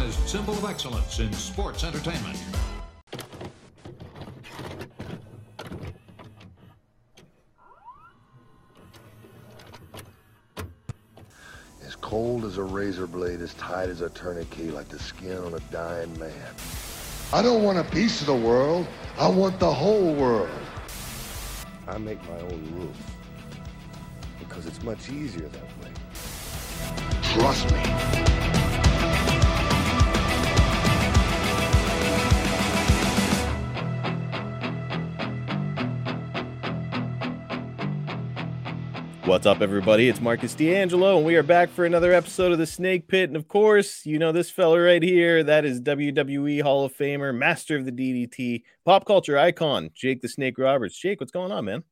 specialized symbol of excellence in sports entertainment. As cold as a razor blade, as tight as a tourniquet, like the skin on a dying man. I don't want a piece of the world. I want the whole world. I make my own rules because it's much easier that way. Trust me. What's up, everybody? It's Marcus D'Angelo, and we are back for another episode of the Snake Pit. And of course, you know this fella right here. That is WWE Hall of Famer, master of the DDT, pop culture icon, Jake the Snake Roberts. Jake, what's going on, man?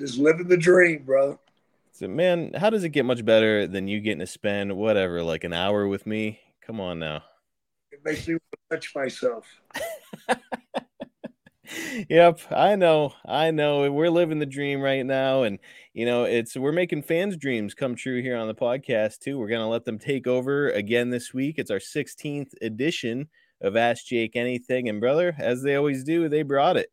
Just living the dream, bro. So, man, how does it get much better than you getting to spend whatever, like an hour with me? Come on now. It makes me want to touch myself. yep, I know. I know. We're living the dream right now. And, you know, it's we're making fans' dreams come true here on the podcast, too. We're going to let them take over again this week. It's our 16th edition of Ask Jake Anything. And, brother, as they always do, they brought it.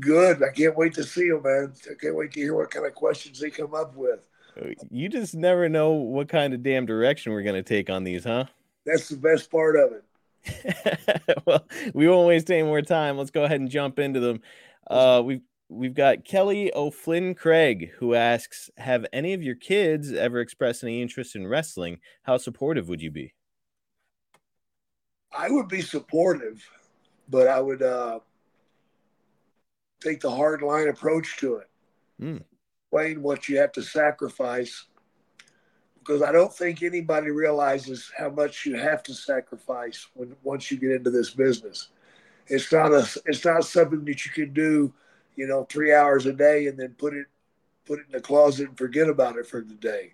Good. I can't wait to see them, man. I can't wait to hear what kind of questions they come up with. Uh, you just never know what kind of damn direction we're going to take on these, huh? That's the best part of it. well, we won't waste any more time. Let's go ahead and jump into them. Uh, we've we've got Kelly O'Flynn Craig who asks, "Have any of your kids ever expressed any interest in wrestling? How supportive would you be?" I would be supportive, but I would uh, take the hard line approach to it. Mm. Explain what you have to sacrifice because I don't think anybody realizes how much you have to sacrifice when once you get into this business. It's not a it's not something that you can do, you know, three hours a day and then put it put it in the closet and forget about it for the day.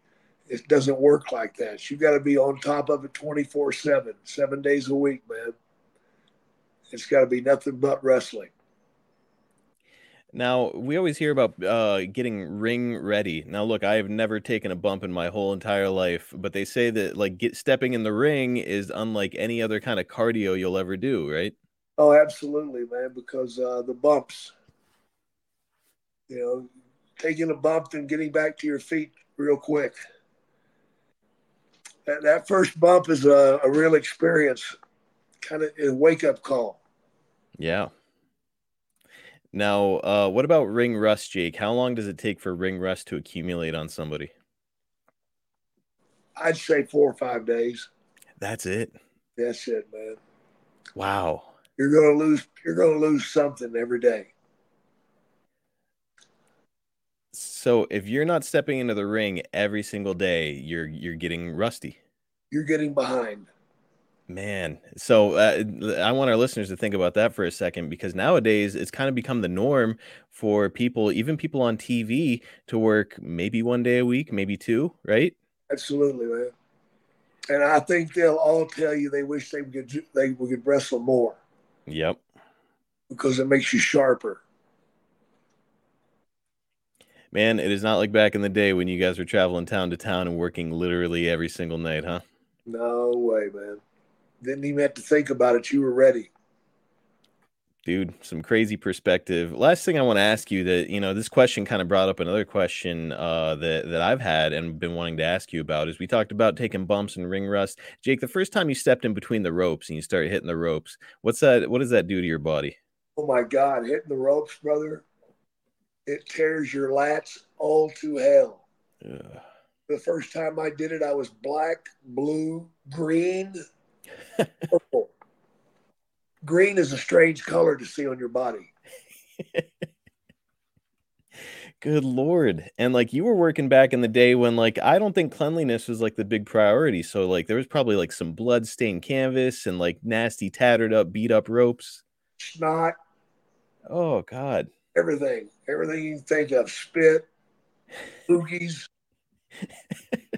It doesn't work like that. You got to be on top of it 24 7, seven days a week, man. It's got to be nothing but wrestling. Now, we always hear about uh, getting ring ready. Now, look, I have never taken a bump in my whole entire life, but they say that like get stepping in the ring is unlike any other kind of cardio you'll ever do, right? Oh, absolutely, man. Because uh, the bumps, you know, taking a bump and getting back to your feet real quick. That, that first bump is a, a real experience, kind of a wake up call. Yeah. Now, uh, what about ring rust, Jake? How long does it take for ring rust to accumulate on somebody? I'd say four or five days. That's it. That's it, man. Wow. You're gonna lose. You're gonna lose something every day. So if you're not stepping into the ring every single day, you're you're getting rusty. You're getting behind. Man, so uh, I want our listeners to think about that for a second because nowadays it's kind of become the norm for people, even people on TV, to work maybe one day a week, maybe two, right? Absolutely, man. And I think they'll all tell you they wish they could they could wrestle more Yep. because it makes you sharper. Man, it is not like back in the day when you guys were traveling town to town and working literally every single night, huh? No way, man. Didn't even have to think about it. You were ready. Dude, some crazy perspective. Last thing I want to ask you that, you know, this question kind of brought up another question uh, that, that I've had and been wanting to ask you about is we talked about taking bumps and ring rust. Jake, the first time you stepped in between the ropes and you started hitting the ropes, what's that? What does that do to your body? Oh my God, hitting the ropes, brother. It tears your lats all to hell. Ugh. The first time I did it, I was black, blue, green, purple. Green is a strange color to see on your body. Good lord. And like you were working back in the day when like I don't think cleanliness was like the big priority. So like there was probably like some blood stained canvas and like nasty tattered up beat up ropes. Snot, Oh god. everything, everything you can think of, spit, loogies.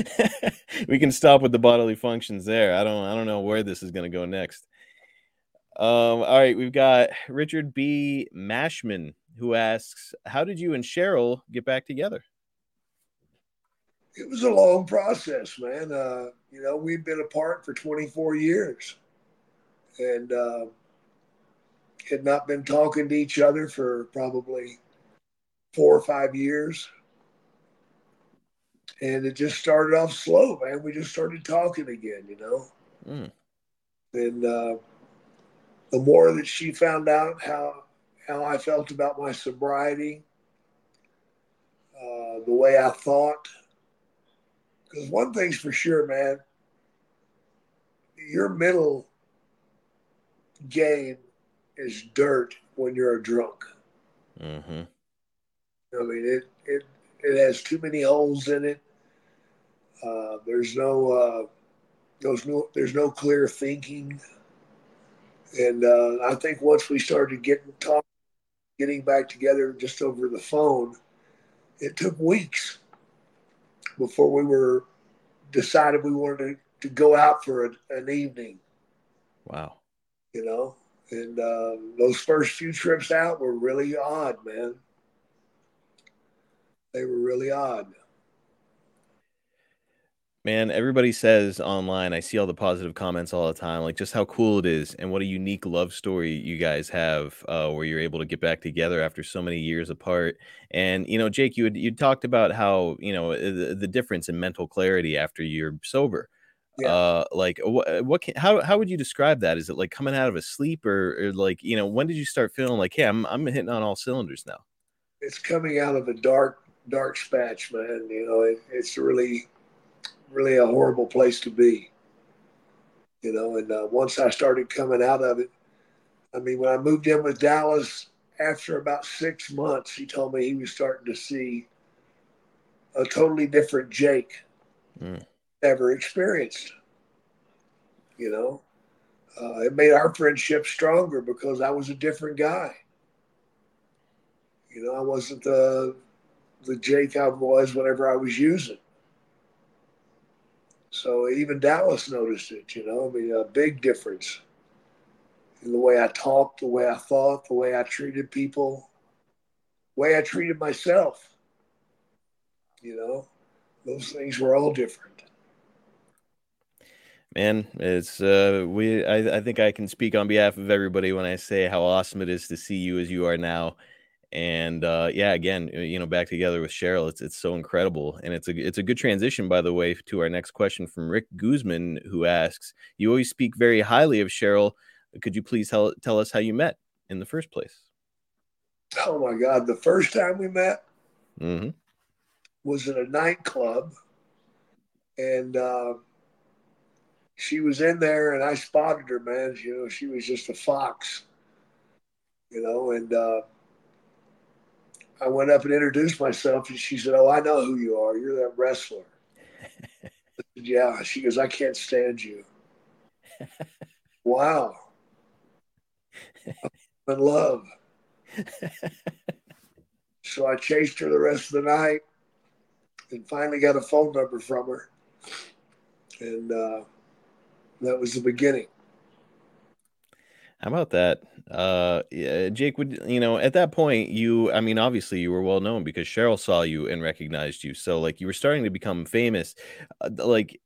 we can stop with the bodily functions there. I don't I don't know where this is going to go next. Um all right, we've got Richard B Mashman who asks, "How did you and Cheryl get back together?" It was a long process, man. Uh, you know, we've been apart for 24 years and uh, had not been talking to each other for probably four or five years. And it just started off slow, man. We just started talking again, you know. Mm. And uh, the more that she found out how how I felt about my sobriety, uh, the way I thought, because one thing's for sure, man, your middle game is dirt when you're a drunk. Mm-hmm. I mean, it it it has too many holes in it. Uh, there's no uh, there's no there's no clear thinking, and uh, I think once we started getting talk, getting back together just over the phone, it took weeks before we were decided we wanted to, to go out for a, an evening. Wow. You know, and uh, those first few trips out were really odd, man. They were really odd. Man, everybody says online, I see all the positive comments all the time, like just how cool it is and what a unique love story you guys have uh, where you're able to get back together after so many years apart. And, you know, Jake, you had, you talked about how, you know, the, the difference in mental clarity after you're sober. Yeah. Uh, like what, what can, how, how would you describe that? Is it like coming out of a sleep or, or like, you know, when did you start feeling like, Hey, I'm, I'm hitting on all cylinders now? It's coming out of a dark, dark spatch, man. You know, it, it's really, really a horrible place to be. You know, and uh, once I started coming out of it, I mean, when I moved in with Dallas, after about six months, he told me he was starting to see a totally different Jake mm. ever experienced. You know, uh, it made our friendship stronger because I was a different guy. You know, I wasn't the the Jake I was whenever I was using. So even Dallas noticed it, you know, I mean, a big difference in the way I talked, the way I thought, the way I treated people, the way I treated myself. You know, those things were all different. Man, it's uh we I, I think I can speak on behalf of everybody when I say how awesome it is to see you as you are now and uh, yeah, again, you know, back together with Cheryl, it's it's so incredible, and it's a it's a good transition, by the way, to our next question from Rick Guzman, who asks, "You always speak very highly of Cheryl. Could you please tell tell us how you met in the first place?" Oh my God, the first time we met mm-hmm. was in a nightclub, and uh, she was in there, and I spotted her, man. You know, she was just a fox, you know, and. Uh, I went up and introduced myself, and she said, "Oh, I know who you are. You're that wrestler." I said, yeah. She goes, "I can't stand you." wow. I'm in love. so I chased her the rest of the night, and finally got a phone number from her, and uh, that was the beginning. How about that? Uh, Jake, would you know at that point you? I mean, obviously you were well known because Cheryl saw you and recognized you. So like you were starting to become famous. Uh, like,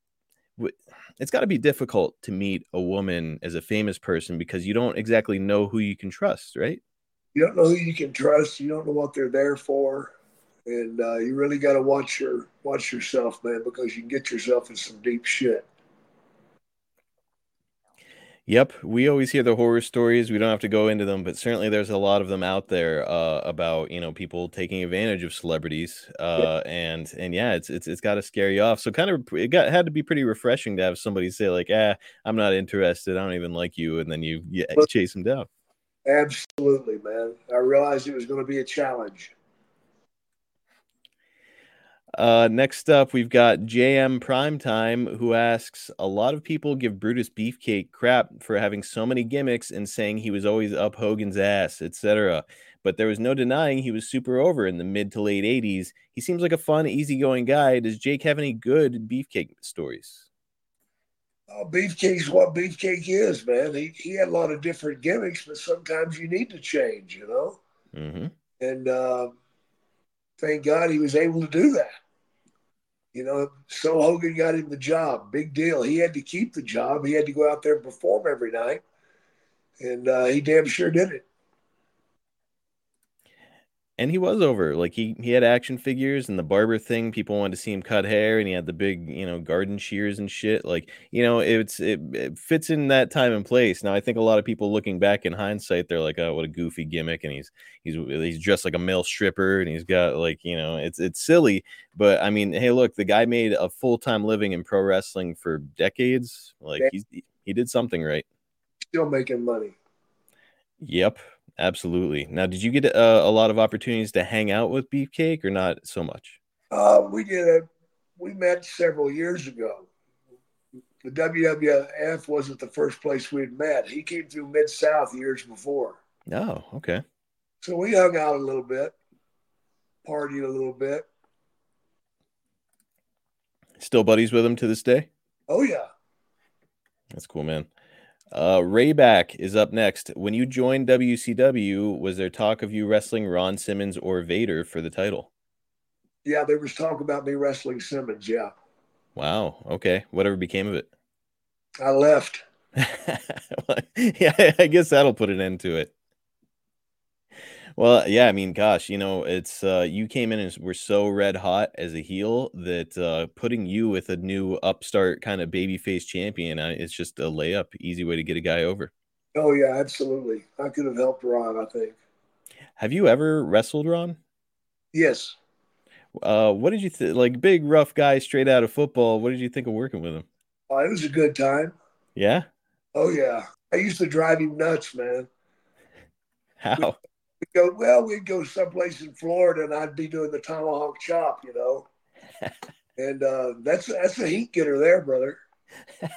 it's got to be difficult to meet a woman as a famous person because you don't exactly know who you can trust, right? You don't know who you can trust. You don't know what they're there for, and uh, you really got to watch your watch yourself, man, because you can get yourself in some deep shit. Yep, we always hear the horror stories. We don't have to go into them, but certainly there's a lot of them out there uh, about you know people taking advantage of celebrities, uh, yeah. and and yeah, it's it's it's got to scare you off. So kind of it got had to be pretty refreshing to have somebody say like, "Ah, I'm not interested. I don't even like you," and then you, you chase them down. Absolutely, man. I realized it was going to be a challenge. Uh, next up, we've got JM Primetime, who asks A lot of people give Brutus Beefcake crap for having so many gimmicks and saying he was always up Hogan's ass, etc. But there was no denying he was super over in the mid to late 80s. He seems like a fun, easygoing guy. Does Jake have any good Beefcake stories? Oh, Beefcake's what Beefcake is, man. He, he had a lot of different gimmicks, but sometimes you need to change, you know? Mm-hmm. And uh, thank God he was able to do that You know, so Hogan got him the job. Big deal. He had to keep the job. He had to go out there and perform every night, and uh, he damn sure did it and he was over like he he had action figures and the barber thing people wanted to see him cut hair and he had the big you know garden shears and shit like you know it's it, it, fits in that time and place. Now i think a lot of people looking back in hindsight they're like oh what a goofy gimmick and he's he's he's dressed like a male stripper and he's got like you know it's it's silly but i mean hey look the guy made a full-time living in pro wrestling for decades like he's he did something right. Still making money. Yep Absolutely. Now, did you get uh, a lot of opportunities to hang out with Beefcake or not so much? Uh, we did. A, we met several years ago. The WWF wasn't the first place we'd met. He came through Mid South years before. Oh, okay. So we hung out a little bit, partied a little bit. Still buddies with him to this day? Oh, yeah. That's cool, man. Uh, Rayback is up next. When you joined WCW, was there talk of you wrestling Ron Simmons or Vader for the title? Yeah, there was talk about me wrestling Simmons. Yeah. Wow. Okay. Whatever became of it? I left. yeah, I guess that'll put an end to it. Well, yeah, I mean, gosh, you know, it's uh, you came in and were so red hot as a heel that uh, putting you with a new upstart kind of babyface champion, uh, it's just a layup, easy way to get a guy over. Oh yeah, absolutely. I could have helped Ron. I think. Have you ever wrestled Ron? Yes. Uh, what did you think? Like big rough guy straight out of football. What did you think of working with him? Oh, it was a good time. Yeah. Oh yeah, I used to drive him nuts, man. How? Go, well, we'd go someplace in Florida and I'd be doing the tomahawk chop, you know. and uh, that's that's a heat getter there, brother.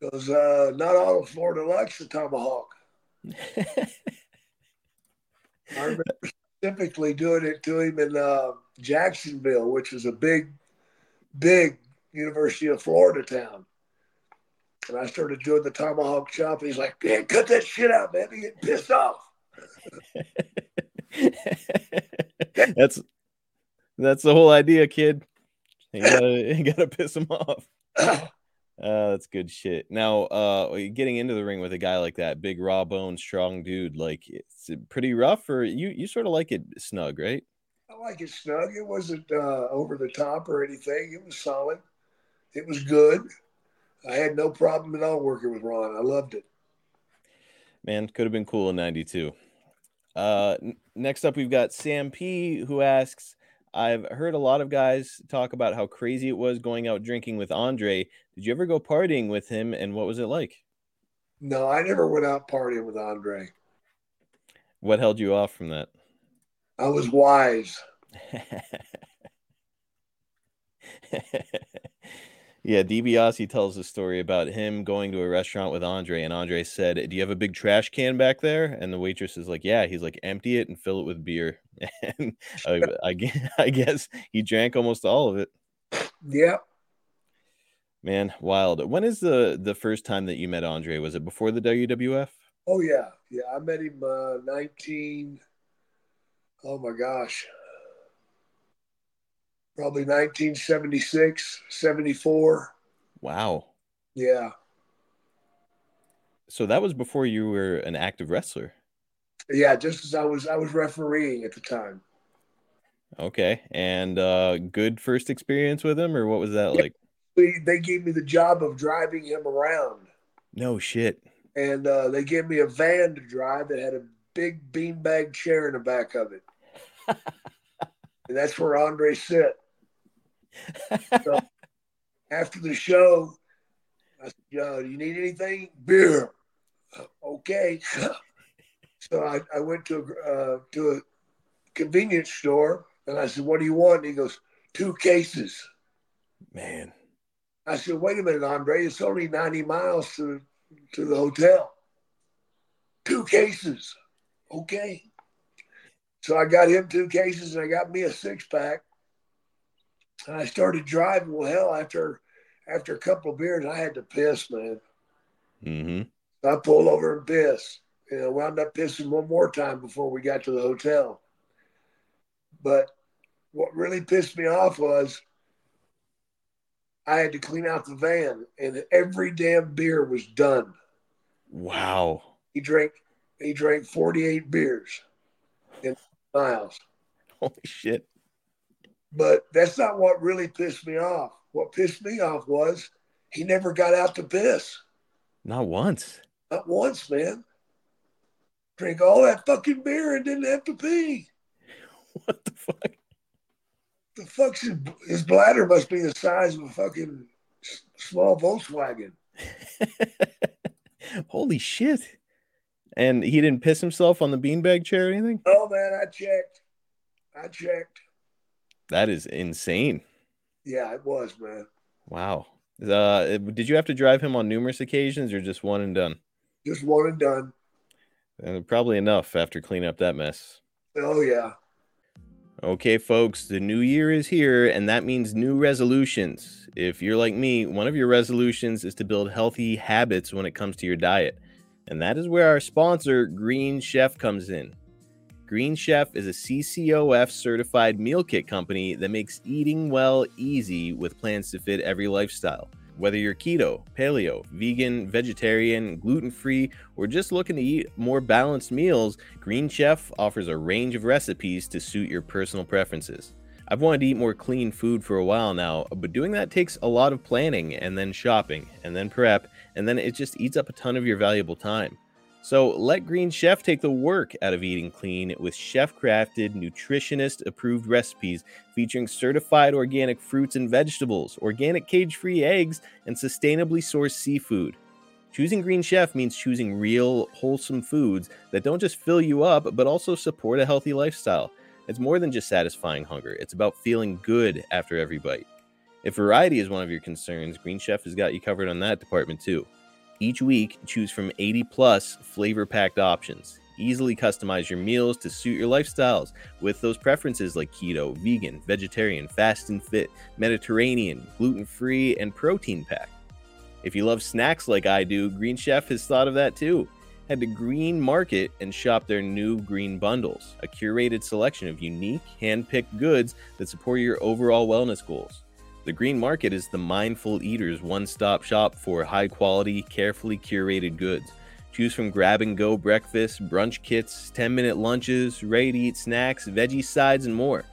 Because uh, not all of Florida likes the tomahawk. I remember specifically doing it to him in uh, Jacksonville, which is a big, big University of Florida town. And I started doing the tomahawk chop. And he's like, man, cut that shit out, man. He getting pissed off. that's that's the whole idea, kid. You gotta you gotta piss him off. Uh, that's good shit. Now, uh, getting into the ring with a guy like that, big raw bone, strong dude, like it's pretty rough, or you you sort of like it snug, right? I like it snug. It wasn't uh, over the top or anything. It was solid. It was good. I had no problem at all working with Ron. I loved it. Man, could have been cool in 92. Uh, n- next up, we've got Sam P, who asks I've heard a lot of guys talk about how crazy it was going out drinking with Andre. Did you ever go partying with him, and what was it like? No, I never went out partying with Andre. What held you off from that? I was wise. Yeah, DiBiase tells a story about him going to a restaurant with Andre, and Andre said, "Do you have a big trash can back there?" And the waitress is like, "Yeah." He's like, "Empty it and fill it with beer." And I, I, I guess he drank almost all of it. Yeah. Man, wild. When is the the first time that you met Andre? Was it before the WWF? Oh yeah, yeah. I met him uh, nineteen. Oh my gosh, probably 1976, 74. Wow. Yeah. So that was before you were an active wrestler. Yeah, just as I was I was refereeing at the time. Okay. And uh good first experience with him or what was that yeah. like? They gave me the job of driving him around. No shit. And uh, they gave me a van to drive that had a big beanbag chair in the back of it. and that's where Andre sit so after the show, I said, Yo, do you need anything? Beer. okay. so I, I went to a, uh, to a convenience store and I said, What do you want? And he goes, Two cases. Man. I said, Wait a minute, Andre. It's only 90 miles to, to the hotel. Two cases. Okay. So I got him two cases and I got me a six pack. And I started driving. Well, hell, after after a couple of beers, I had to piss, man. Mm-hmm. I pulled over and pissed. You know, wound up pissing one more time before we got to the hotel. But what really pissed me off was I had to clean out the van, and every damn beer was done. Wow. He drank he drank 48 beers in miles. Holy shit. But that's not what really pissed me off. What pissed me off was he never got out to piss. Not once. Not once, man. Drink all that fucking beer and didn't have to pee. What the fuck? The fuck's his, his bladder must be the size of a fucking small Volkswagen. Holy shit. And he didn't piss himself on the beanbag chair or anything? Oh man, I checked. I checked. That is insane. Yeah, it was, man. Wow. Uh, did you have to drive him on numerous occasions or just one and done? Just one and done. Uh, probably enough after cleaning up that mess. Oh yeah. Okay, folks, the new year is here, and that means new resolutions. If you're like me, one of your resolutions is to build healthy habits when it comes to your diet. And that is where our sponsor, Green Chef, comes in. Green Chef is a CCOF certified meal kit company that makes eating well easy with plans to fit every lifestyle. Whether you're keto, paleo, vegan, vegetarian, gluten free, or just looking to eat more balanced meals, Green Chef offers a range of recipes to suit your personal preferences. I've wanted to eat more clean food for a while now, but doing that takes a lot of planning and then shopping and then prep, and then it just eats up a ton of your valuable time. So let Green Chef take the work out of eating clean with chef crafted, nutritionist approved recipes featuring certified organic fruits and vegetables, organic cage free eggs, and sustainably sourced seafood. Choosing Green Chef means choosing real, wholesome foods that don't just fill you up, but also support a healthy lifestyle. It's more than just satisfying hunger, it's about feeling good after every bite. If variety is one of your concerns, Green Chef has got you covered on that department too. Each week, choose from 80 plus flavor packed options. Easily customize your meals to suit your lifestyles with those preferences like keto, vegan, vegetarian, fast and fit, Mediterranean, gluten free, and protein packed. If you love snacks like I do, Green Chef has thought of that too. Head to Green Market and shop their new Green Bundles, a curated selection of unique, hand picked goods that support your overall wellness goals. The Green Market is the mindful eater's one stop shop for high quality, carefully curated goods. Choose from grab and go breakfast, brunch kits, 10 minute lunches, ready to eat snacks, veggie sides, and more.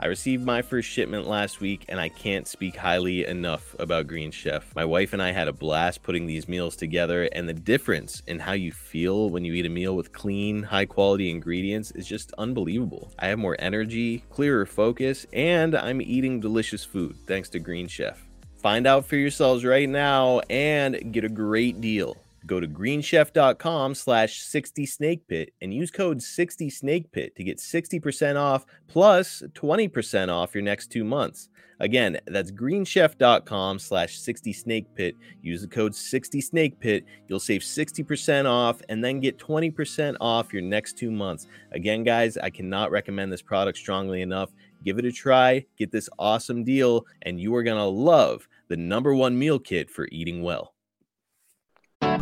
I received my first shipment last week and I can't speak highly enough about Green Chef. My wife and I had a blast putting these meals together, and the difference in how you feel when you eat a meal with clean, high quality ingredients is just unbelievable. I have more energy, clearer focus, and I'm eating delicious food thanks to Green Chef. Find out for yourselves right now and get a great deal. Go to greenchef.com slash 60 snake pit and use code 60 snake pit to get 60% off plus 20% off your next two months. Again, that's greenchef.com slash 60 snake pit. Use the code 60 snake pit. You'll save 60% off and then get 20% off your next two months. Again, guys, I cannot recommend this product strongly enough. Give it a try, get this awesome deal, and you are going to love the number one meal kit for eating well.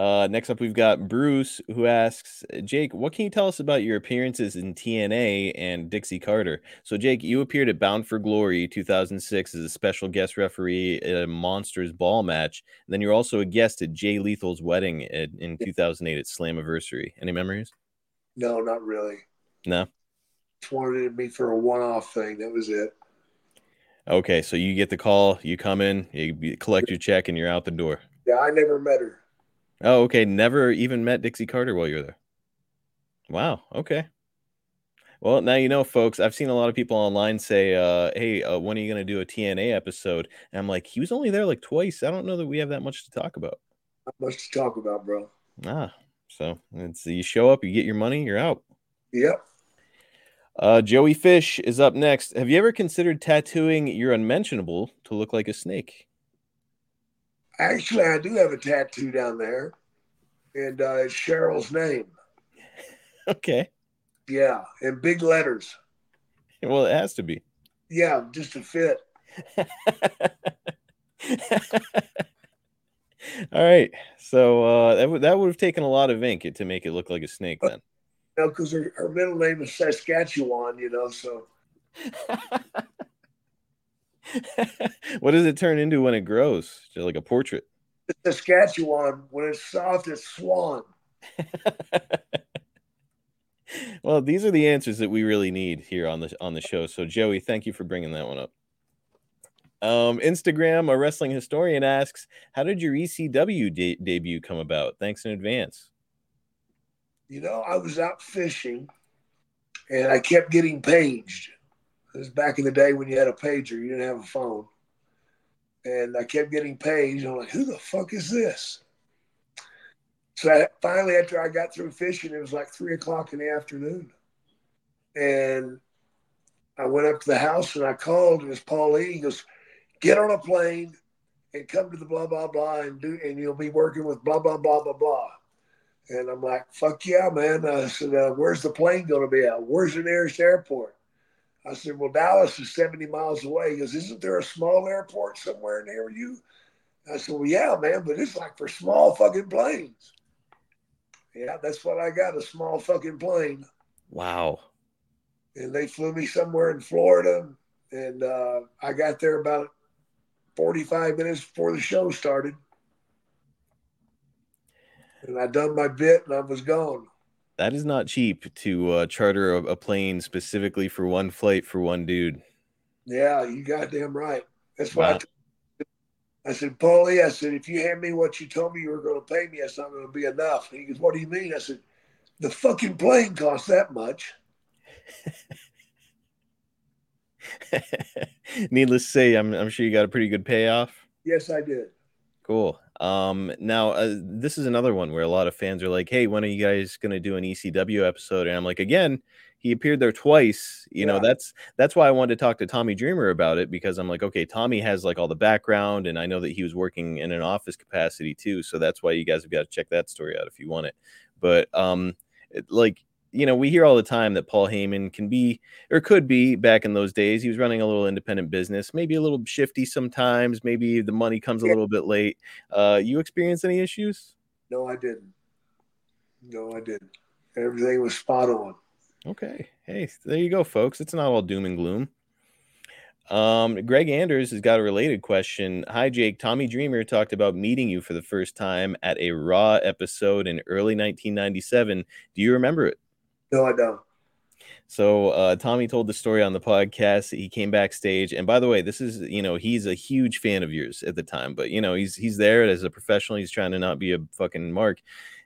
Uh, next up, we've got Bruce who asks, Jake, what can you tell us about your appearances in TNA and Dixie Carter? So, Jake, you appeared at Bound for Glory 2006 as a special guest referee at a Monsters Ball match. And then you're also a guest at Jay Lethal's wedding at, in 2008 at Slammiversary. Any memories? No, not really. No. Just wanted me for a one-off thing. That was it. Okay, so you get the call, you come in, you collect your check, and you're out the door. Yeah, I never met her. Oh, okay. Never even met Dixie Carter while you were there. Wow. Okay. Well, now you know, folks. I've seen a lot of people online say, uh, "Hey, uh, when are you going to do a TNA episode?" And I'm like, he was only there like twice. I don't know that we have that much to talk about. Not much to talk about, bro. Ah, so it's you show up, you get your money, you're out. Yep. Uh, Joey Fish is up next. Have you ever considered tattooing your unmentionable to look like a snake? Actually, I do have a tattoo down there, and uh, it's Cheryl's name. Okay. Yeah, in big letters. Well, it has to be. Yeah, just to fit. All right. So uh, that would that would have taken a lot of ink to make it look like a snake then. Know, because her, her middle name is Saskatchewan, you know, so what does it turn into when it grows? Just like a portrait. Saskatchewan, when it's soft, it's swan. well, these are the answers that we really need here on the on the show. So, Joey, thank you for bringing that one up. Um, Instagram, a wrestling historian asks, "How did your ECW de- debut come about? Thanks in advance." You know, I was out fishing, and I kept getting paged. It was back in the day when you had a pager, you didn't have a phone, and I kept getting paged. I'm like, "Who the fuck is this?" So I, finally, after I got through fishing, it was like three o'clock in the afternoon, and I went up to the house and I called, it was Paul Lee. He goes, "Get on a plane and come to the blah blah blah, and do, and you'll be working with blah blah blah blah blah." And I'm like, "Fuck yeah, man!" I said, uh, "Where's the plane going to be at? Where's the nearest airport?" I said, "Well, Dallas is 70 miles away." He goes, "Isn't there a small airport somewhere near you?" I said, "Well, yeah, man, but it's like for small fucking planes." Yeah, that's what I got—a small fucking plane. Wow. And they flew me somewhere in Florida, and uh, I got there about 45 minutes before the show started. And I done my bit, and I was gone. That is not cheap to uh, charter a, a plane specifically for one flight for one dude. Yeah, you goddamn right. That's why I Wow. t- I said, Paulie, I said, if you hand me what you told me you were going to pay me, that's not going to be enough. He goes, What do you mean? I said, The fucking plane costs that much. Needless to say, I'm I'm sure you got a pretty good payoff. Yes, I did. Cool. Um, now uh, this is another one where a lot of fans are like, "Hey, when are you guys going to do an ECW episode?" And I'm like, again, he appeared there twice. You know, that's that's why I wanted to talk to Tommy Dreamer about it because I'm like, okay, Tommy has like all the background, and I know that he was working in an office capacity too. So that's why you guys have got to check that story out if you want it. But um, it- like you know, we hear all the time that Paul Heyman can be or could be back in those days. He was running a little independent business, maybe a little shifty sometimes. Maybe the money comes a Yeah. little bit late. Uh, you experience any issues? No, I didn't. No, I didn't. Everything was spot on. Okay. Hey, there you go, folks. It's not all doom and gloom. Um, Greg Anders has got a related question. Hi, Jake. Tommy Dreamer talked about meeting you for the first time at a Raw episode in early 1997. Do you remember it? No, I don't. So uh, Tommy told the story on the podcast. He came backstage, and by the way, this is you know he's a huge fan of yours at the time, but you know he's he's there as a professional. He's trying to not be a fucking mark,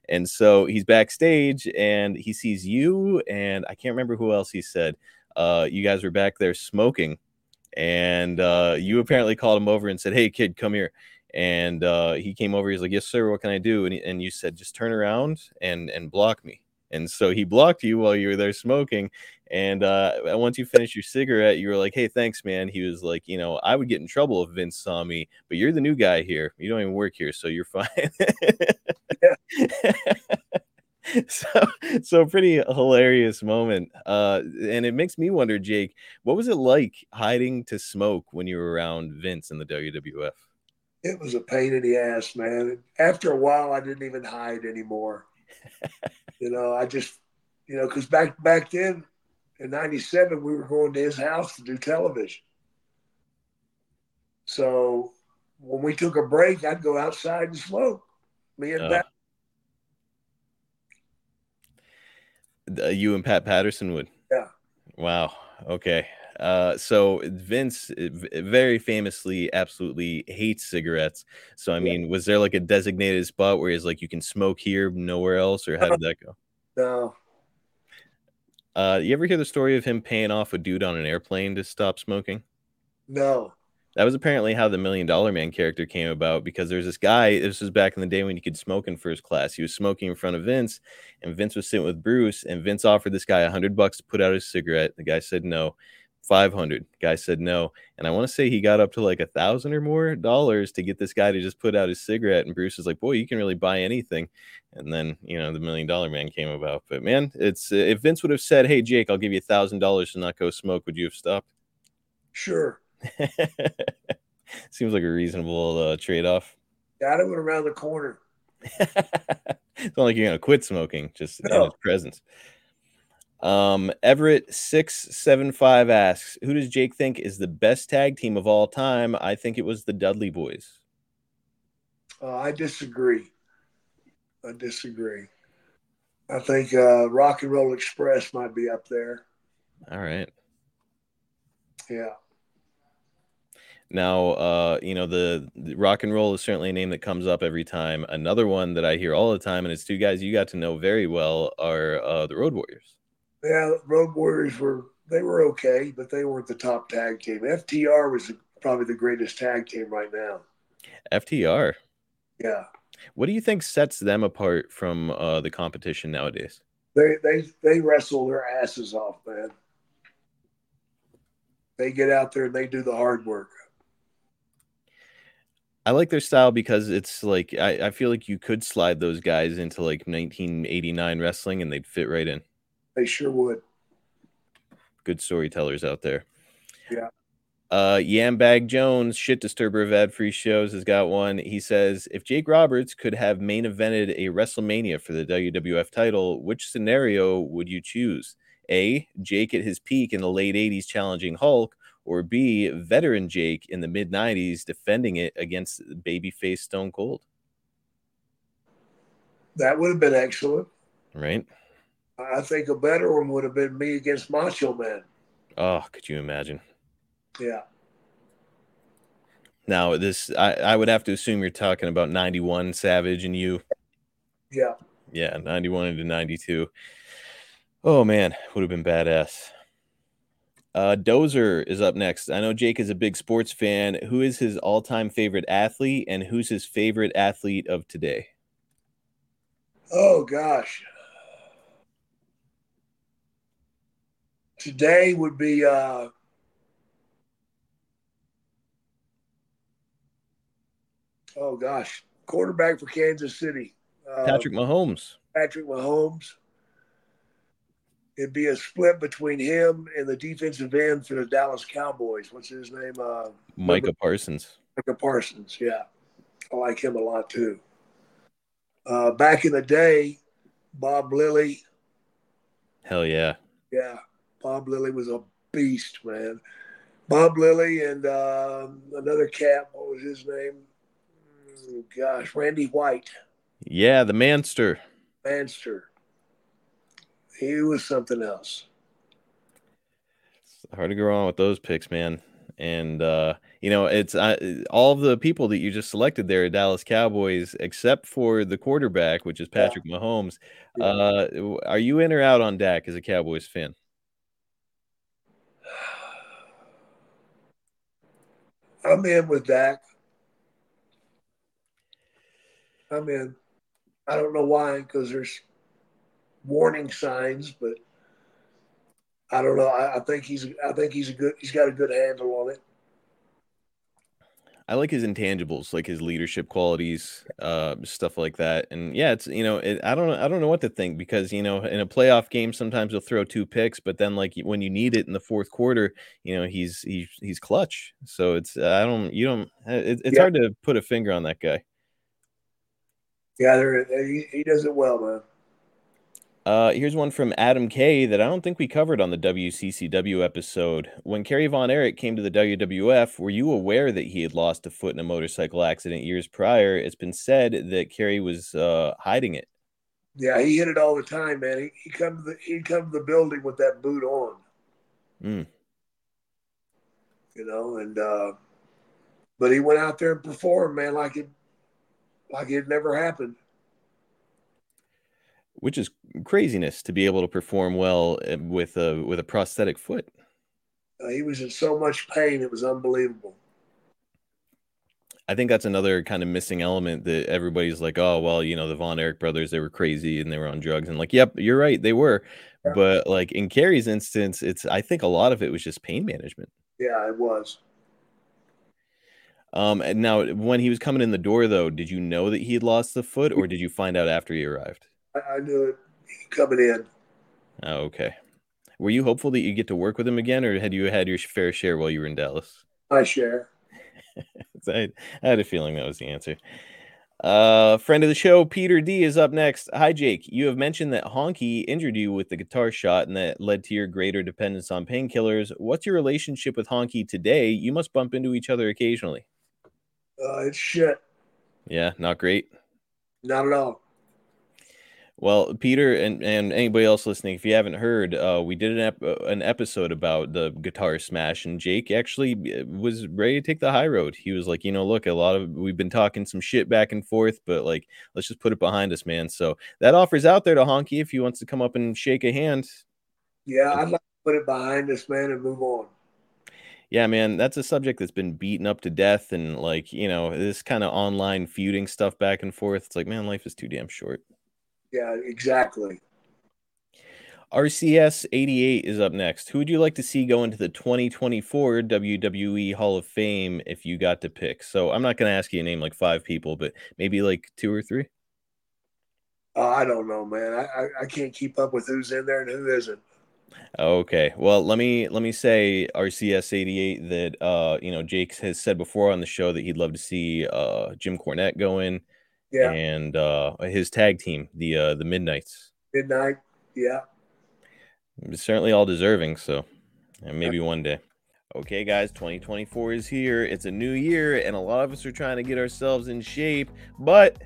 and so he's backstage and he sees you and I can't remember who else he said. Uh, you guys were back there smoking, and uh, you apparently called him over and said, "Hey, kid, come here." And uh, he came over. He's like, "Yes, sir. What can I do?" And, he, and you said, "Just turn around and and block me." And so he blocked you while you were there smoking. And uh, once you finished your cigarette, you were like, "Hey, thanks, man." He was like, "You know, I would get in trouble if Vince saw me, but you're the new guy here. You don't even work here, so you're fine." so, so pretty hilarious moment. Uh, and it makes me wonder, Jake, what was it like hiding to smoke when you were around Vince in the WWF? It was a pain in the ass, man. After a while, I didn't even hide anymore. you know, I just, you know, because back back then in '97, we were going to his house to do television. So when we took a break, I'd go outside and smoke. Me and Bat- Uh, you and Pat Patterson would. Yeah. Wow. Okay. Uh, so Vince uh, very famously absolutely hates cigarettes. So I Yeah. mean, was there like a designated spot where he's like, you can smoke here, nowhere else, or how did that go? no, Uh, you ever hear the story of him paying off a dude on an airplane to stop smoking? no, That was apparently how the Million Dollar Man character came about because there's this guy. This was back in the day when you could smoke in first class. He was smoking in front of Vince, and Vince was sitting with Bruce, and Vince offered this guy a hundred bucks to put out his cigarette. The guy said no. 500 guy said no and i want to say he got up to like a thousand or more dollars to get this guy to just put out his cigarette and bruce is like boy you can really buy anything. And then you know the million dollar man came about but man it's if vince would have said hey jake i'll give you a thousand dollars to not go smoke would you have stopped? Sure. seems like a reasonable uh, trade-off. Got went around the corner. it's not like you're gonna quit smoking just in his presence um everett 675 asks who does jake think is the best tag team of all time i think it was the dudley boys Uh, I disagree. I disagree. I think uh, Rock and Roll Express might be up there. all right Yeah. Now, uh, you know, the, the rock and roll is certainly a name that comes up every time. Another one that I hear all the time, and it's two guys you got to know very well, are uh, the Road Warriors. Yeah, Road Warriors were they were okay, but they weren't the top tag team. FTR was probably the greatest tag team right now. FTR. Yeah, What do you think sets them apart from uh, the competition nowadays? they they they wrestle their asses off, man. They get out there and they do the hard work. I like their style because it's like I, I feel like you could slide those guys into like 1989 wrestling and they'd fit right in. They sure would. Good storytellers out there. Yeah. Uh, Yambag Jones, shit disturber of ad free shows, has got one. He says, if Jake Roberts could have main evented a WrestleMania for the WWF title, which scenario would you choose? A, Jake at his peak in the late 80s challenging Hulk, or B, veteran Jake in the mid 90s defending it against babyface Stone Cold, That would have been excellent. right? I think a better one would have been me against Macho Man. Oh, could you imagine? Yeah. Now, this, I, I would have to assume you're talking about 91 Savage and you. Yeah. Yeah, 91 into 92. Oh man, would have been badass. Uh, Dozer is up next. I know Jake is a big sports fan. Who is his all-time favorite athlete, and who's his favorite athlete of today? Oh gosh. Today would be uh oh gosh, quarterback for Kansas City. Uh, Patrick Mahomes. Patrick Mahomes. It'd be a split between him and the defensive end for the Dallas Cowboys. What's his name? Uh, Micah Parsons. Micah Parsons. Yeah, I like him a lot too. Uh, back in the day, Bob Lilly. Hell yeah. Yeah, Bob Lilly was a beast, man. Bob Lilly and uh, another cat. What was his name? Mm, Gosh, Randy White, Yeah, the Manster. Manster. He was something else. It's Hard to go wrong with those picks, man. And uh, you know, it's uh, all of the people that you just selected there, Dallas Cowboys, except for the quarterback, which is Yeah. Patrick Mahomes. Yeah. Uh, are you in or out on Dak as a Cowboys fan? I'm in with Dak. I'm in. I don't know why, because there's warning signs, but I don't know. I, I think he's. I think he's a good. He's got a good handle on it. I like his intangibles, like his leadership qualities, uh, stuff like that. And yeah, it's you know, it, I don't know, I don't know what to think because you know, in a playoff game, sometimes he'll throw two picks, but then like when you need it in the fourth quarter, you know, he's he's he's clutch. So it's I don't you don't it, it's Yeah. hard to put a finger on that guy. Yeah, there, he, he does it well, man. Uh, here's one from Adam K that I don't think we covered on the WCCW episode. When Kerry Von Erich came to the WWF, were you aware that he had lost a foot in a motorcycle accident years prior? It's been said that Kerry was uh, hiding it. Yeah, he hit it all the time, man. He he come to the he'd come to the building with that boot on, Mm. you know, and uh, but he went out there and performed, man, like it like it never happened. Which is craziness to be able to perform well uh, with a with a prosthetic foot. Uh, he was in so much pain; it was unbelievable. I think that's another kind of missing element that everybody's like, oh, well, you know, the Von Erich brothers, they were crazy and they were on drugs. And like, yep, you're right, they were. Yeah. But like in Kerry's instance, it's I think a lot of it was just pain management. Yeah, it was. Um, and now when he was coming in the door, though, did you know that he had lost the foot, or did you find out after he arrived? I, I knew it coming in. Oh, okay. Were you hopeful that you get to work with him again, or had you had your fair share while you were in Dallas? My share. I, I had a feeling that was the answer. Uh, friend of the show, Peter D is up next. Hi, Jake. You have mentioned that Honky injured you with the guitar shot and that led to your greater dependence on painkillers. What's your relationship with Honky today? You must bump into each other occasionally. Uh, it's shit. Yeah, not great. Not at all. Well, Peter and, and anybody else listening, if you haven't heard, uh, we did an ep- uh, an episode about the guitar smash, and Jake actually uh, was ready to take the high road. He was like, you know, look, a lot of we've been talking some shit back and forth, but like, let's just put it behind us, man. So that offer's out there to Honky if he wants to come up and shake a hand. Yeah, I'd like to put it behind us, man, and move on. Yeah, man, that's a subject that's been beaten up to death, and like, you know, this kind of online feuding stuff back and forth. It's like, man, life is too damn short. Yeah, exactly. RCS 88 is up next. Who would you like to see go into the 2024 WWE Hall of Fame if you got to pick? So I'm not going to ask you to name like five people, but maybe like two or three. Uh, I don't know, man. I, I, I can't keep up with who's in there and who isn't. Okay. Well, let me let me say RCS 88 that uh you know Jake has said before on the show that he'd love to see uh Jim Cornette go in Yeah, and uh his tag team, the uh the Midnights. midnight. Yeah. certainly all deserving. So and maybe one day. Okay, guys, 2024 is here. It's a new year, and a lot of us are trying to get ourselves in shape. But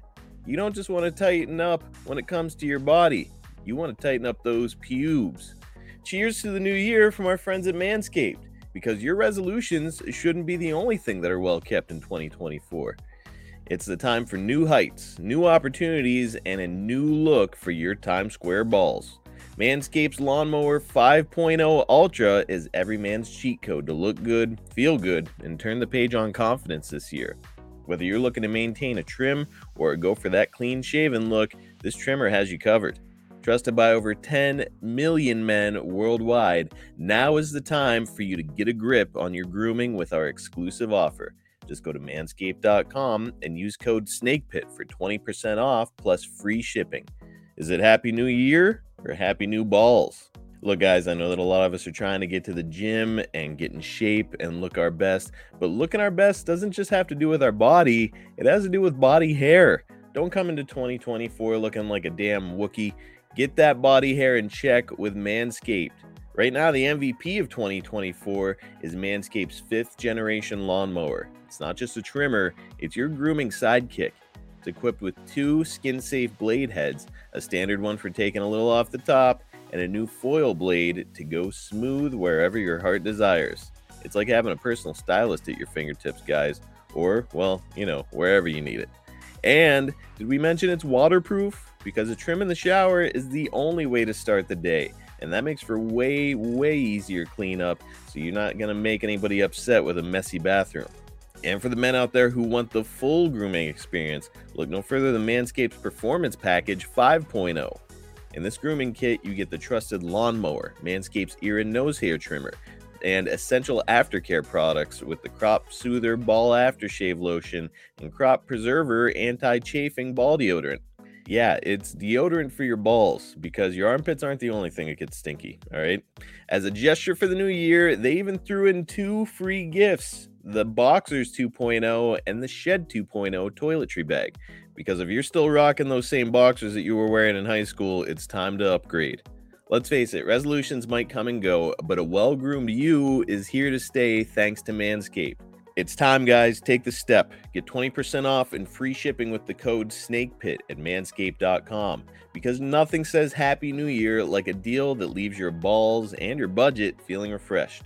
you don't just want to tighten up when it comes to your body, you want to tighten up those pubes. Cheers to the new year from our friends at Manscaped, because your resolutions shouldn't be the only thing that are well kept in 2024. It's the time for new heights, new opportunities, and a new look for your Times Square balls. Manscaped's Lawnmower 5.0 Ultra is every man's cheat code to look good, feel good, and turn the page on confidence this year. Whether you're looking to maintain a trim or go for that clean shaven look, this trimmer has you covered. Trusted by over 10 million men worldwide, now is the time for you to get a grip on your grooming with our exclusive offer. Just go to manscaped.com and use code SNAKEPIT for 20% off plus free shipping. Is it Happy New Year or Happy New Balls? Look, guys, I know that a lot of us are trying to get to the gym and get in shape and look our best, but looking our best doesn't just have to do with our body, it has to do with body hair. Don't come into 2024 looking like a damn Wookie. Get that body hair in check with Manscaped. Right now, the MVP of 2024 is Manscaped's fifth generation lawnmower. It's not just a trimmer, it's your grooming sidekick. It's equipped with two skin safe blade heads, a standard one for taking a little off the top, and a new foil blade to go smooth wherever your heart desires. It's like having a personal stylist at your fingertips, guys, or, well, you know, wherever you need it. And did we mention it's waterproof? Because a trim in the shower is the only way to start the day. And that makes for way, way easier cleanup. So you're not going to make anybody upset with a messy bathroom. And for the men out there who want the full grooming experience, look no further than Manscaped's Performance Package 5.0. In this grooming kit, you get the trusted lawnmower, Manscaped's ear and nose hair trimmer, and essential aftercare products with the Crop Soother Ball Aftershave Lotion and Crop Preserver Anti Chafing Ball Deodorant. Yeah, it's deodorant for your balls because your armpits aren't the only thing that gets stinky, all right? As a gesture for the new year, they even threw in two free gifts the Boxers 2.0 and the Shed 2.0 toiletry bag. Because if you're still rocking those same boxers that you were wearing in high school, it's time to upgrade. Let's face it, resolutions might come and go, but a well groomed you is here to stay thanks to Manscaped. It's time, guys. Take the step. Get 20% off and free shipping with the code SNAKEPIT at manscaped.com because nothing says Happy New Year like a deal that leaves your balls and your budget feeling refreshed.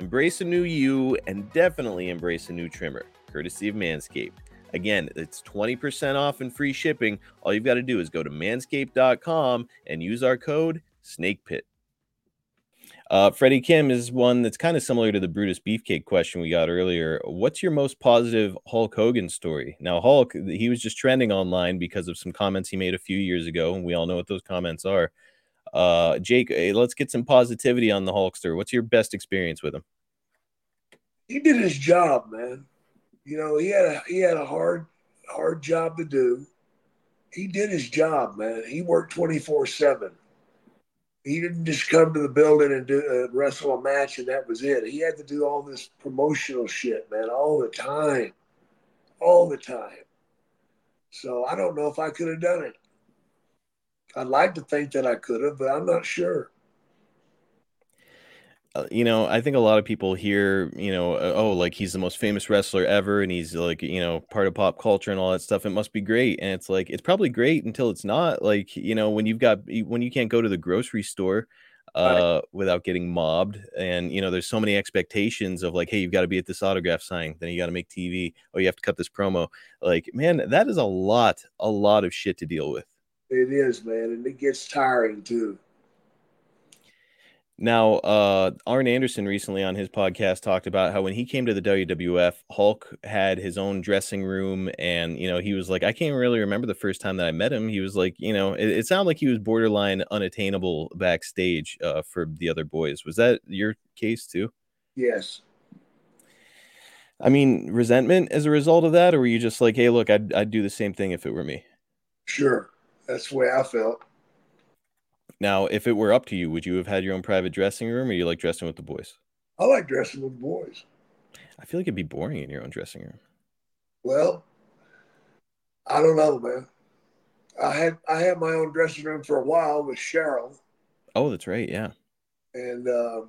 Embrace a new you and definitely embrace a new trimmer, courtesy of Manscaped. Again, it's 20% off and free shipping. All you've got to do is go to manscaped.com and use our code SNAKEPIT. Uh, Freddie Kim is one that's kind of similar to the Brutus Beefcake question we got earlier. What's your most positive Hulk Hogan story? Now, Hulk, he was just trending online because of some comments he made a few years ago, and we all know what those comments are. Uh, Jake, hey, let's get some positivity on the Hulkster. What's your best experience with him? He did his job, man. You know, he had a he had a hard hard job to do. He did his job, man. He worked twenty four seven he didn't just come to the building and do uh, wrestle a match and that was it. He had to do all this promotional shit, man, all the time, all the time. So I don't know if I could have done it. I'd like to think that I could have, but I'm not sure. Uh, you know, I think a lot of people hear, you know, uh, oh, like he's the most famous wrestler ever and he's like, you know, part of pop culture and all that stuff. It must be great. And it's like, it's probably great until it's not. Like, you know, when you've got, when you can't go to the grocery store uh, right. without getting mobbed. And, you know, there's so many expectations of like, hey, you've got to be at this autograph sign. Then you got to make TV. Oh, you have to cut this promo. Like, man, that is a lot, a lot of shit to deal with. It is, man. And it gets tiring too. Now, uh, Arn Anderson recently on his podcast talked about how when he came to the WWF, Hulk had his own dressing room, and you know he was like, I can't really remember the first time that I met him. He was like, you know, it, it sounded like he was borderline unattainable backstage uh, for the other boys. Was that your case too? Yes. I mean, resentment as a result of that, or were you just like, hey, look, I'd I'd do the same thing if it were me? Sure, that's the way I felt. Now, if it were up to you, would you have had your own private dressing room, or you like dressing with the boys? I like dressing with the boys. I feel like it'd be boring in your own dressing room. Well, I don't know, man. I had I had my own dressing room for a while with Cheryl. Oh, that's right, yeah. And uh,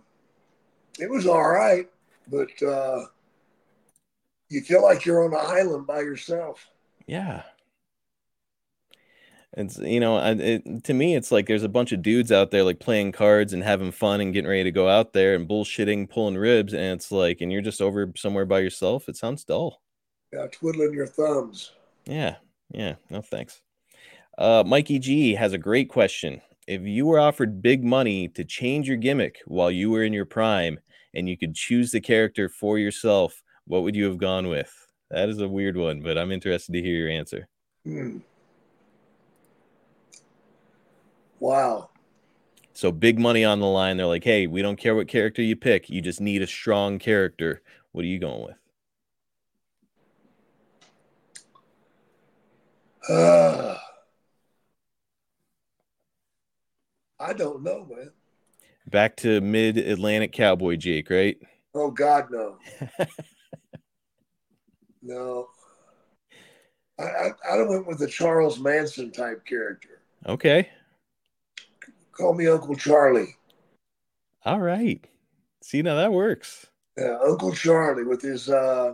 it was all right, but uh, you feel like you're on an island by yourself. Yeah, it's you know, it, to me, it's like there's a bunch of dudes out there like playing cards and having fun and getting ready to go out there and bullshitting, pulling ribs, and it's like, and you're just over somewhere by yourself. It sounds dull. Yeah, twiddling your thumbs. Yeah, yeah. No thanks. Uh, Mikey G has a great question. If you were offered big money to change your gimmick while you were in your prime, and you could choose the character for yourself, what would you have gone with? That is a weird one, but I'm interested to hear your answer. Hmm. Wow. So big money on the line. They're like, hey, we don't care what character you pick. You just need a strong character. What are you going with? Uh, I don't know, man. Back to mid Atlantic cowboy Jake, right? Oh God, no. no. I, I I went with the Charles Manson type character. Okay. Call me Uncle Charlie. All right. See now that works. Yeah, Uncle Charlie with his uh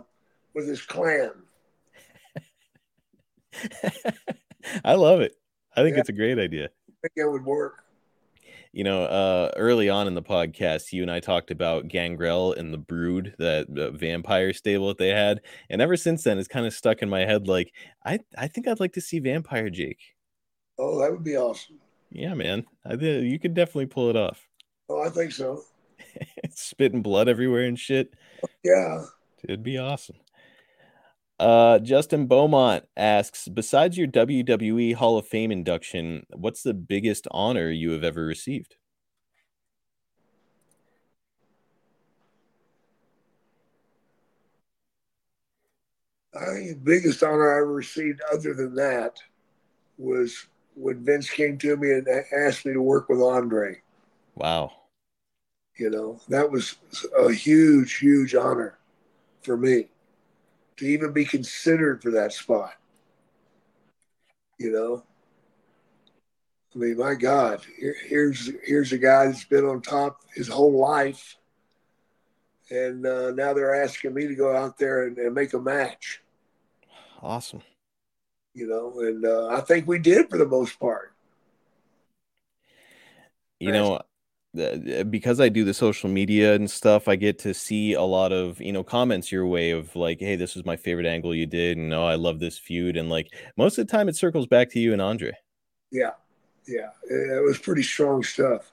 with his clan. I love it. I think yeah. it's a great idea. I think it would work. You know, uh, early on in the podcast, you and I talked about Gangrel and the Brood, that vampire stable that they had, and ever since then, it's kind of stuck in my head. Like, I, I think I'd like to see Vampire Jake. Oh, that would be awesome. Yeah, man. I think you could definitely pull it off. Oh, I think so. Spitting blood everywhere and shit. Yeah. It'd be awesome. Uh, Justin Beaumont asks, besides your WWE Hall of Fame induction, what's the biggest honor you have ever received? I think the biggest honor I ever received, other than that, was when Vince came to me and asked me to work with Andre. Wow. You know, that was a huge, huge honor for me to even be considered for that spot. You know, I mean, my God, here, here's here's a guy that's been on top his whole life, and uh, now they're asking me to go out there and, and make a match. Awesome you know, and uh, I think we did for the most part. You know, because I do the social media and stuff, I get to see a lot of you know comments your way of like, "Hey, this was my favorite angle you did," and "Oh, I love this feud," and like most of the time, it circles back to you and Andre. Yeah, yeah, it was pretty strong stuff.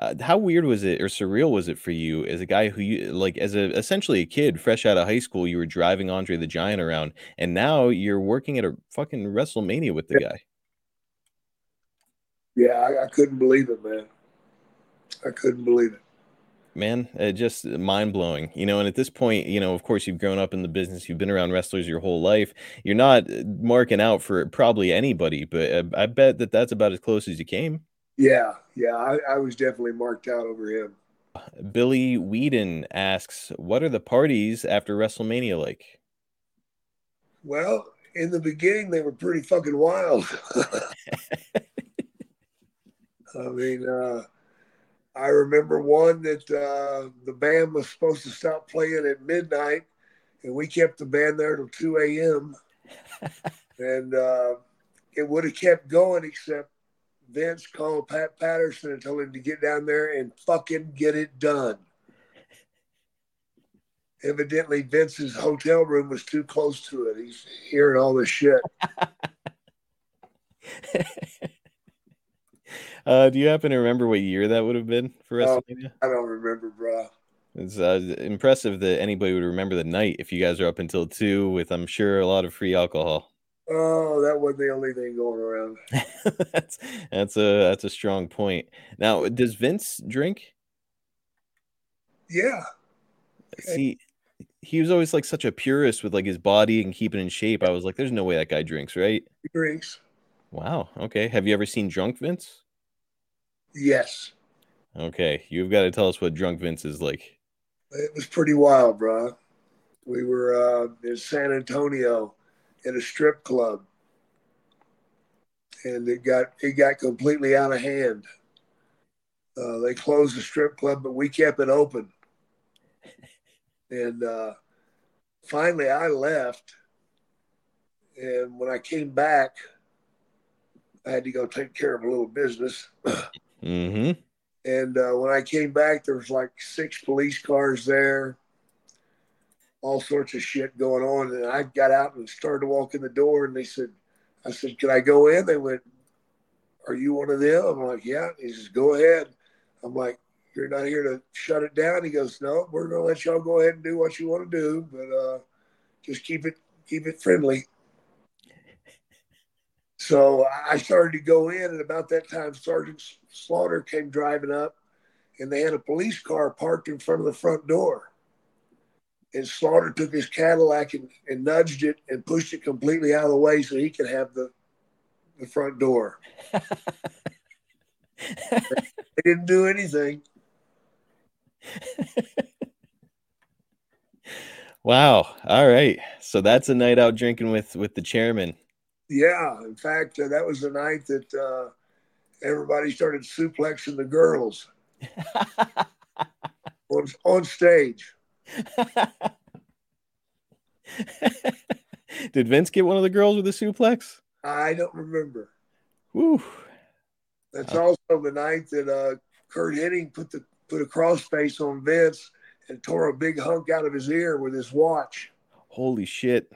Uh, how weird was it or surreal was it for you as a guy who you like as a essentially a kid fresh out of high school? You were driving Andre the Giant around, and now you're working at a fucking WrestleMania with the guy. Yeah, I, I couldn't believe it, man. I couldn't believe it. Man, it just mind blowing, you know. And at this point, you know, of course, you've grown up in the business, you've been around wrestlers your whole life. You're not uh, marking out for probably anybody, but uh, I bet that that's about as close as you came. Yeah, yeah, I, I was definitely marked out over him. Billy Whedon asks, "What are the parties after WrestleMania like?" Well, in the beginning, they were pretty fucking wild. I mean, uh, I remember one that uh, the band was supposed to stop playing at midnight, and we kept the band there till 2 a.m. and uh, it would have kept going, except Vince called Pat Patterson and told him to get down there and fucking get it done. Evidently, Vince's hotel room was too close to it. He's hearing all this shit. Uh, do you happen to remember what year that would have been for Oh, WrestleMania? I don't remember, bro. It's uh, impressive that anybody would remember the night if you guys are up until two with, I'm sure, a lot of free alcohol. Oh, that wasn't the only thing going around. that's that's a that's a strong point. Now, does Vince drink? Yeah, See, he was always like such a purist with like his body and keeping in shape. I was like, there's no way that guy drinks, right? he drinks. Wow. Okay. Have you ever seen drunk Vince? Yes, Okay, you've got to tell us what drunk Vince is like. it was pretty wild, bro. We were uh, in San Antonio at a strip club, and it got it got completely out of hand. Uh, they closed the strip club, but we kept it open. And uh, finally, I left, and when I came back, I had to go take care of a little business. Mm-hmm. And uh, when I came back, there was like six police cars there, all sorts of shit going on. And I got out and started to walk in the door, and they said, "I said, can I go in?" They went, "Are you one of them?" I'm like, "Yeah." He says, "Go ahead." I'm like, "You're not here to shut it down." He goes, "No, we're gonna let y'all go ahead and do what you want to do, but uh, just keep it keep it friendly." So I started to go in, and about that time, Sergeant Slaughter came driving up, and they had a police car parked in front of the front door. And Slaughter took his Cadillac and, and nudged it and pushed it completely out of the way so he could have the, the front door. They didn't do anything. Wow. All right. So that's a night out drinking with with the chairman. Yeah, in fact, uh, that was the night that uh, everybody started suplexing the girls on, on stage. Did Vince get one of the girls with a suplex? I don't remember. Woo. That's also the night that uh, Curt Hennig put the put a crossface on Vince and tore a big hunk out of his ear with his watch. Holy shit.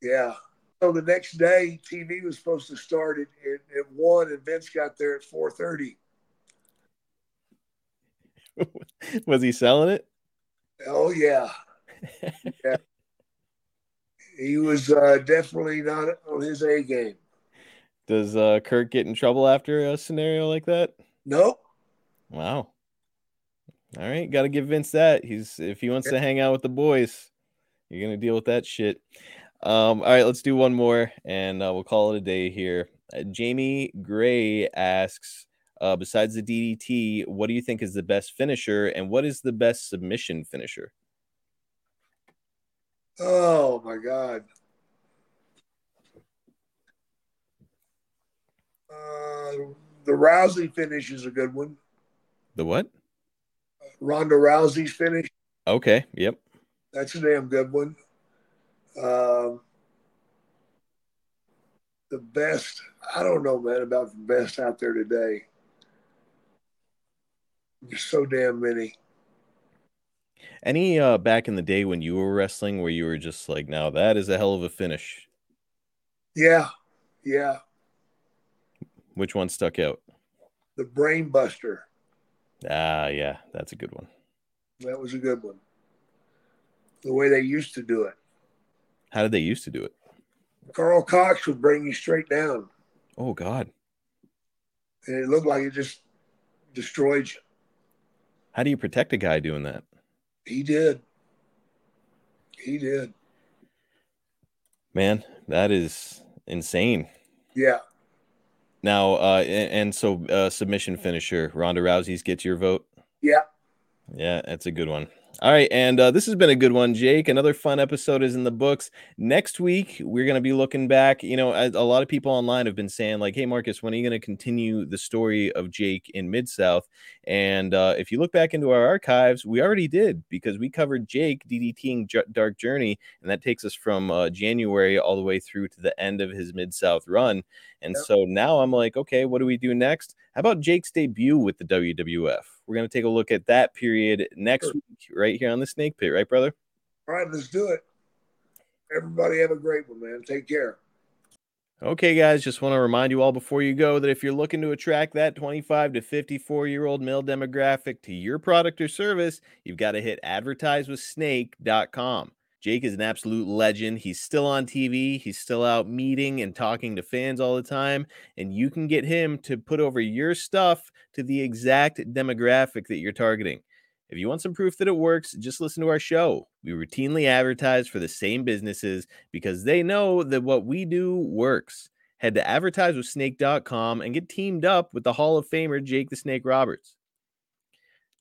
Yeah. So the next day, TV was supposed to start at, at, at one, and Vince got there at four thirty. Was he selling it? Oh yeah, yeah. He was uh, definitely not on his A game. Does uh Curt get in trouble after a scenario like that? Nope. Wow. All right, got to give Vince that. He's if he wants to hang out with the boys, you're gonna deal with that shit. Um, all right, let's do one more, and uh, we'll call it a day here. Uh, Jamie Gray asks, uh, besides the DDT, what do you think is the best finisher, and what is the best submission finisher? Oh my God. Uh, the Rousey finish is a good one. The what? Ronda Rousey's finish. Okay, yep. That's a damn good one. Um, the best, I don't know, man, about the best out there today. There's so damn many. Any uh back in the day when you were wrestling where you were just like, now that is a hell of a finish. Yeah, yeah. Which one stuck out? The Brain Buster. Ah, yeah, that's a good one. That was a good one. The way they used to do it. How did they used to do it? Karl Kox would bring you straight down, Oh God, and it looked like it just destroyed you. How do you protect a guy doing that? He did. He did. Man, that is insane. Yeah. Now, uh, a- and, so uh, submission finisher Ronda Rousey's gets your vote. Yeah. Yeah, that's a good one. All right, and uh, this has been a good one, Jake. Another fun episode is in the books. Next week, we're going to be looking back. You know, a, a lot of people online have been saying, like, "Hey, Marcus, when are you going to continue the story of Jake in Mid South?" And uh, if you look back into our archives, we already did because we covered Jake DDTing J- Dark Journey, and that takes us from uh, January all the way through to the end of his Mid South run. And Yep. so now I'm like, okay, what do we do next? How about Jake's debut with the WWF? We're going to take a look at that period next Sure. week, right here on the Snake Pit, right, brother? All right, let's do it. Everybody have a great one, man. Take care. Okay, guys, just want to remind you all before you go that if you're looking to attract that 25 to 54 year old male demographic to your product or service, you've got to hit advertisewithsnake.com. Jake is an absolute legend. He's still on TV, he's still out meeting and talking to fans all the time, and you can get him to put over your stuff to the exact demographic that you're targeting. If you want some proof that it works, just listen to our show. We routinely advertise for the same businesses because they know that what we do works. Head to advertisewithsnake.com and get teamed up with the Hall of Famer Jake the Snake Roberts.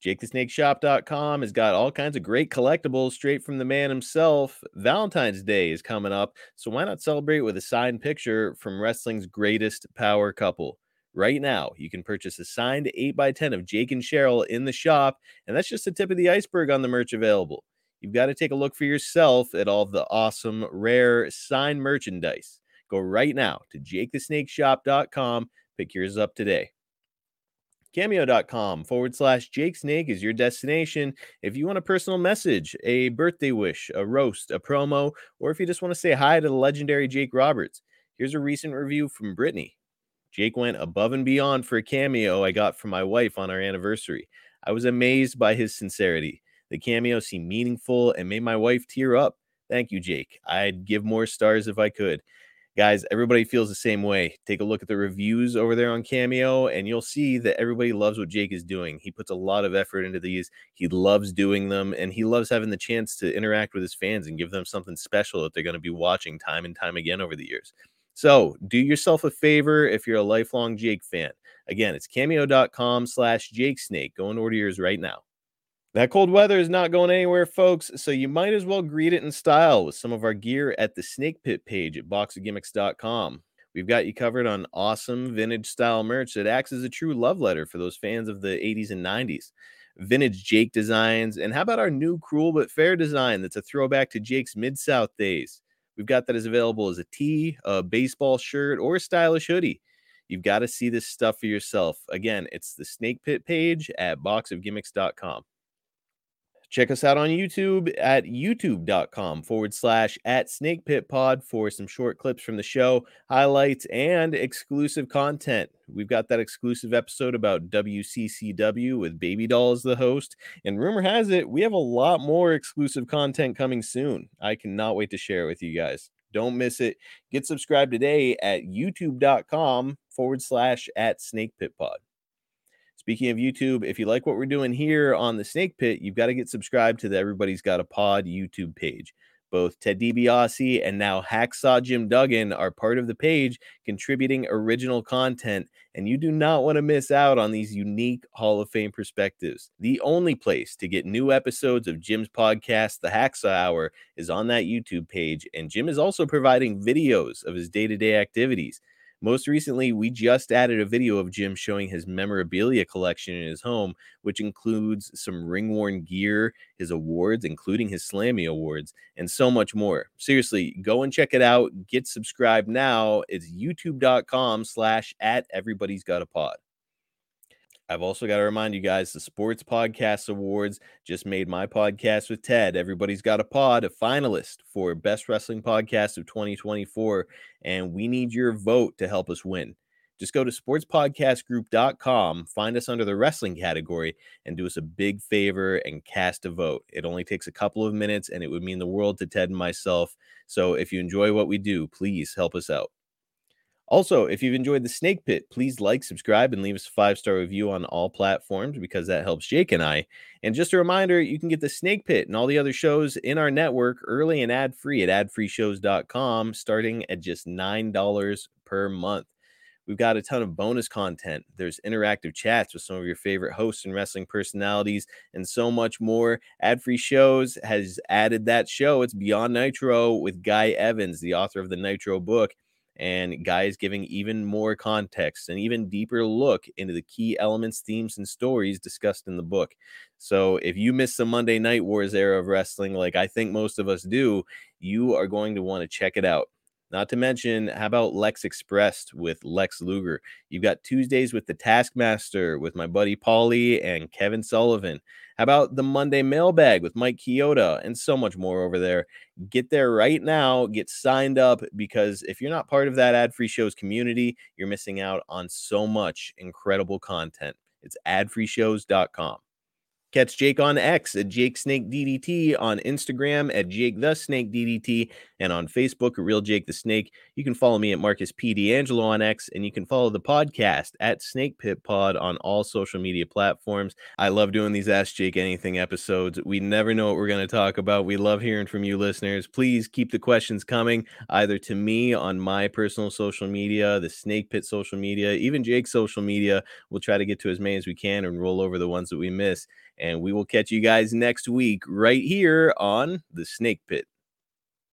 JakeTheSnakeShop.com has got all kinds of great collectibles straight from the man himself. Valentine's Day is coming up, so why not celebrate with a signed picture from wrestling's greatest power couple? Right now, you can purchase a signed 8x10 of Jake and Cheryl in the shop, and that's just the tip of the iceberg on the merch available. You've got to take a look for yourself at all the awesome, rare signed merchandise. Go right now to jakethesnakeshop.com. Pick yours up today. Cameo.com forward slash Jake Snake is your destination. If you want a personal message, a birthday wish, a roast, a promo, or if you just want to say hi to the legendary Jake Roberts, here's a recent review from Brittany. Jake went above and beyond for a cameo I got from my wife on our anniversary. I was amazed by his sincerity. The cameo seemed meaningful and made my wife tear up. Thank you, Jake. I'd give more stars if I could. Guys, everybody feels the same way. Take a look at the reviews over there on Cameo, and you'll see that everybody loves what Jake is doing. He puts a lot of effort into these. He loves doing them, and he loves having the chance to interact with his fans and give them something special that they're going to be watching time and time again over the years. So do yourself a favor if you're a lifelong Jake fan. Again, it's cameo.com slash Jake Snake. Go and order yours right now. That cold weather is not going anywhere, folks, so you might as well greet it in style with some of our gear at the Snake Pit page at boxofgimmicks.com. We've got you covered on awesome vintage style merch that acts as a true love letter for those fans of the 80s and 90s. Vintage Jake designs, and how about our new cruel but fair design that's a throwback to Jake's Mid South days? We've got that as available as a tee, a baseball shirt, or a stylish hoodie. You've got to see this stuff for yourself. Again, it's the Snake Pit page at boxofgimmicks.com. Check us out on YouTube at youtube.com forward slash at Snake Pit Pod for some short clips from the show, highlights, and exclusive content. We've got that exclusive episode about WCCW with Baby Doll as the host. And rumor has it, we have a lot more exclusive content coming soon. I cannot wait to share it with you guys. Don't miss it. Get subscribed today at youtube.com forward slash at Snake Pit Pod. Speaking of YouTube, if you like what we're doing here on the Snake Pit, you've got to get subscribed to the Everybody's Got a Pod YouTube page. Both Ted DiBiase and now Hacksaw Jim Duggan are part of the page, contributing original content, and you do not want to miss out on these unique Hall of Fame perspectives. The only place to get new episodes of Jim's podcast, The Hacksaw Hour, is on that YouTube page, and Jim is also providing videos of his day to day activities. Most recently, we just added a video of Jim showing his memorabilia collection in his home, which includes some ring worn gear, his awards, including his Slammy Awards, and so much more. Seriously, go and check it out. Get subscribed now. It's youtube.com slash at everybody's got a pod. I've also got to remind you guys the Sports Podcast Awards just made my podcast with Ted. Everybody's got a pod, a finalist for Best Wrestling Podcast of 2024, and we need your vote to help us win. Just go to sportspodcastgroup.com, find us under the wrestling category, and do us a big favor and cast a vote. It only takes a couple of minutes and it would mean the world to Ted and myself. So if you enjoy what we do, please help us out. Also, if you've enjoyed the Snake Pit, please like, subscribe, and leave us a five star review on all platforms because that helps Jake and I. And just a reminder, you can get the Snake Pit and all the other shows in our network early and ad free at adfreeshows.com, starting at just $9 per month. We've got a ton of bonus content. There's interactive chats with some of your favorite hosts and wrestling personalities, and so much more. Ad free shows has added that show. It's Beyond Nitro with Guy Evans, the author of the Nitro book and guys giving even more context and even deeper look into the key elements, themes, and stories discussed in the book. So if you miss the Monday Night Wars era of wrestling, like I think most of us do, you are going to want to check it out. Not to mention, how about Lex Expressed with Lex Luger? You've got Tuesdays with the Taskmaster with my buddy Paulie and Kevin Sullivan. How about the Monday Mailbag with Mike Chioda and so much more over there? Get there right now. Get signed up because if you're not part of that ad free shows community, you're missing out on so much incredible content. It's adfreeshows.com. Catch Jake on X at Jake Snake DDT, on Instagram at Jake the Snake DDT, and on Facebook Real Jake the Snake. You can follow me at Marcus P. D'Angelo on X, and you can follow the podcast at Snake Pit Pod on all social media platforms. I love doing these Ask Jake Anything episodes. We never know what we're going to talk about. We love hearing from you listeners. Please keep the questions coming either to me on my personal social media, the Snake Pit social media, even Jake's social media. We'll try to get to as many as we can and roll over the ones that we miss. And we will catch you guys next week right here on the Snake Pit.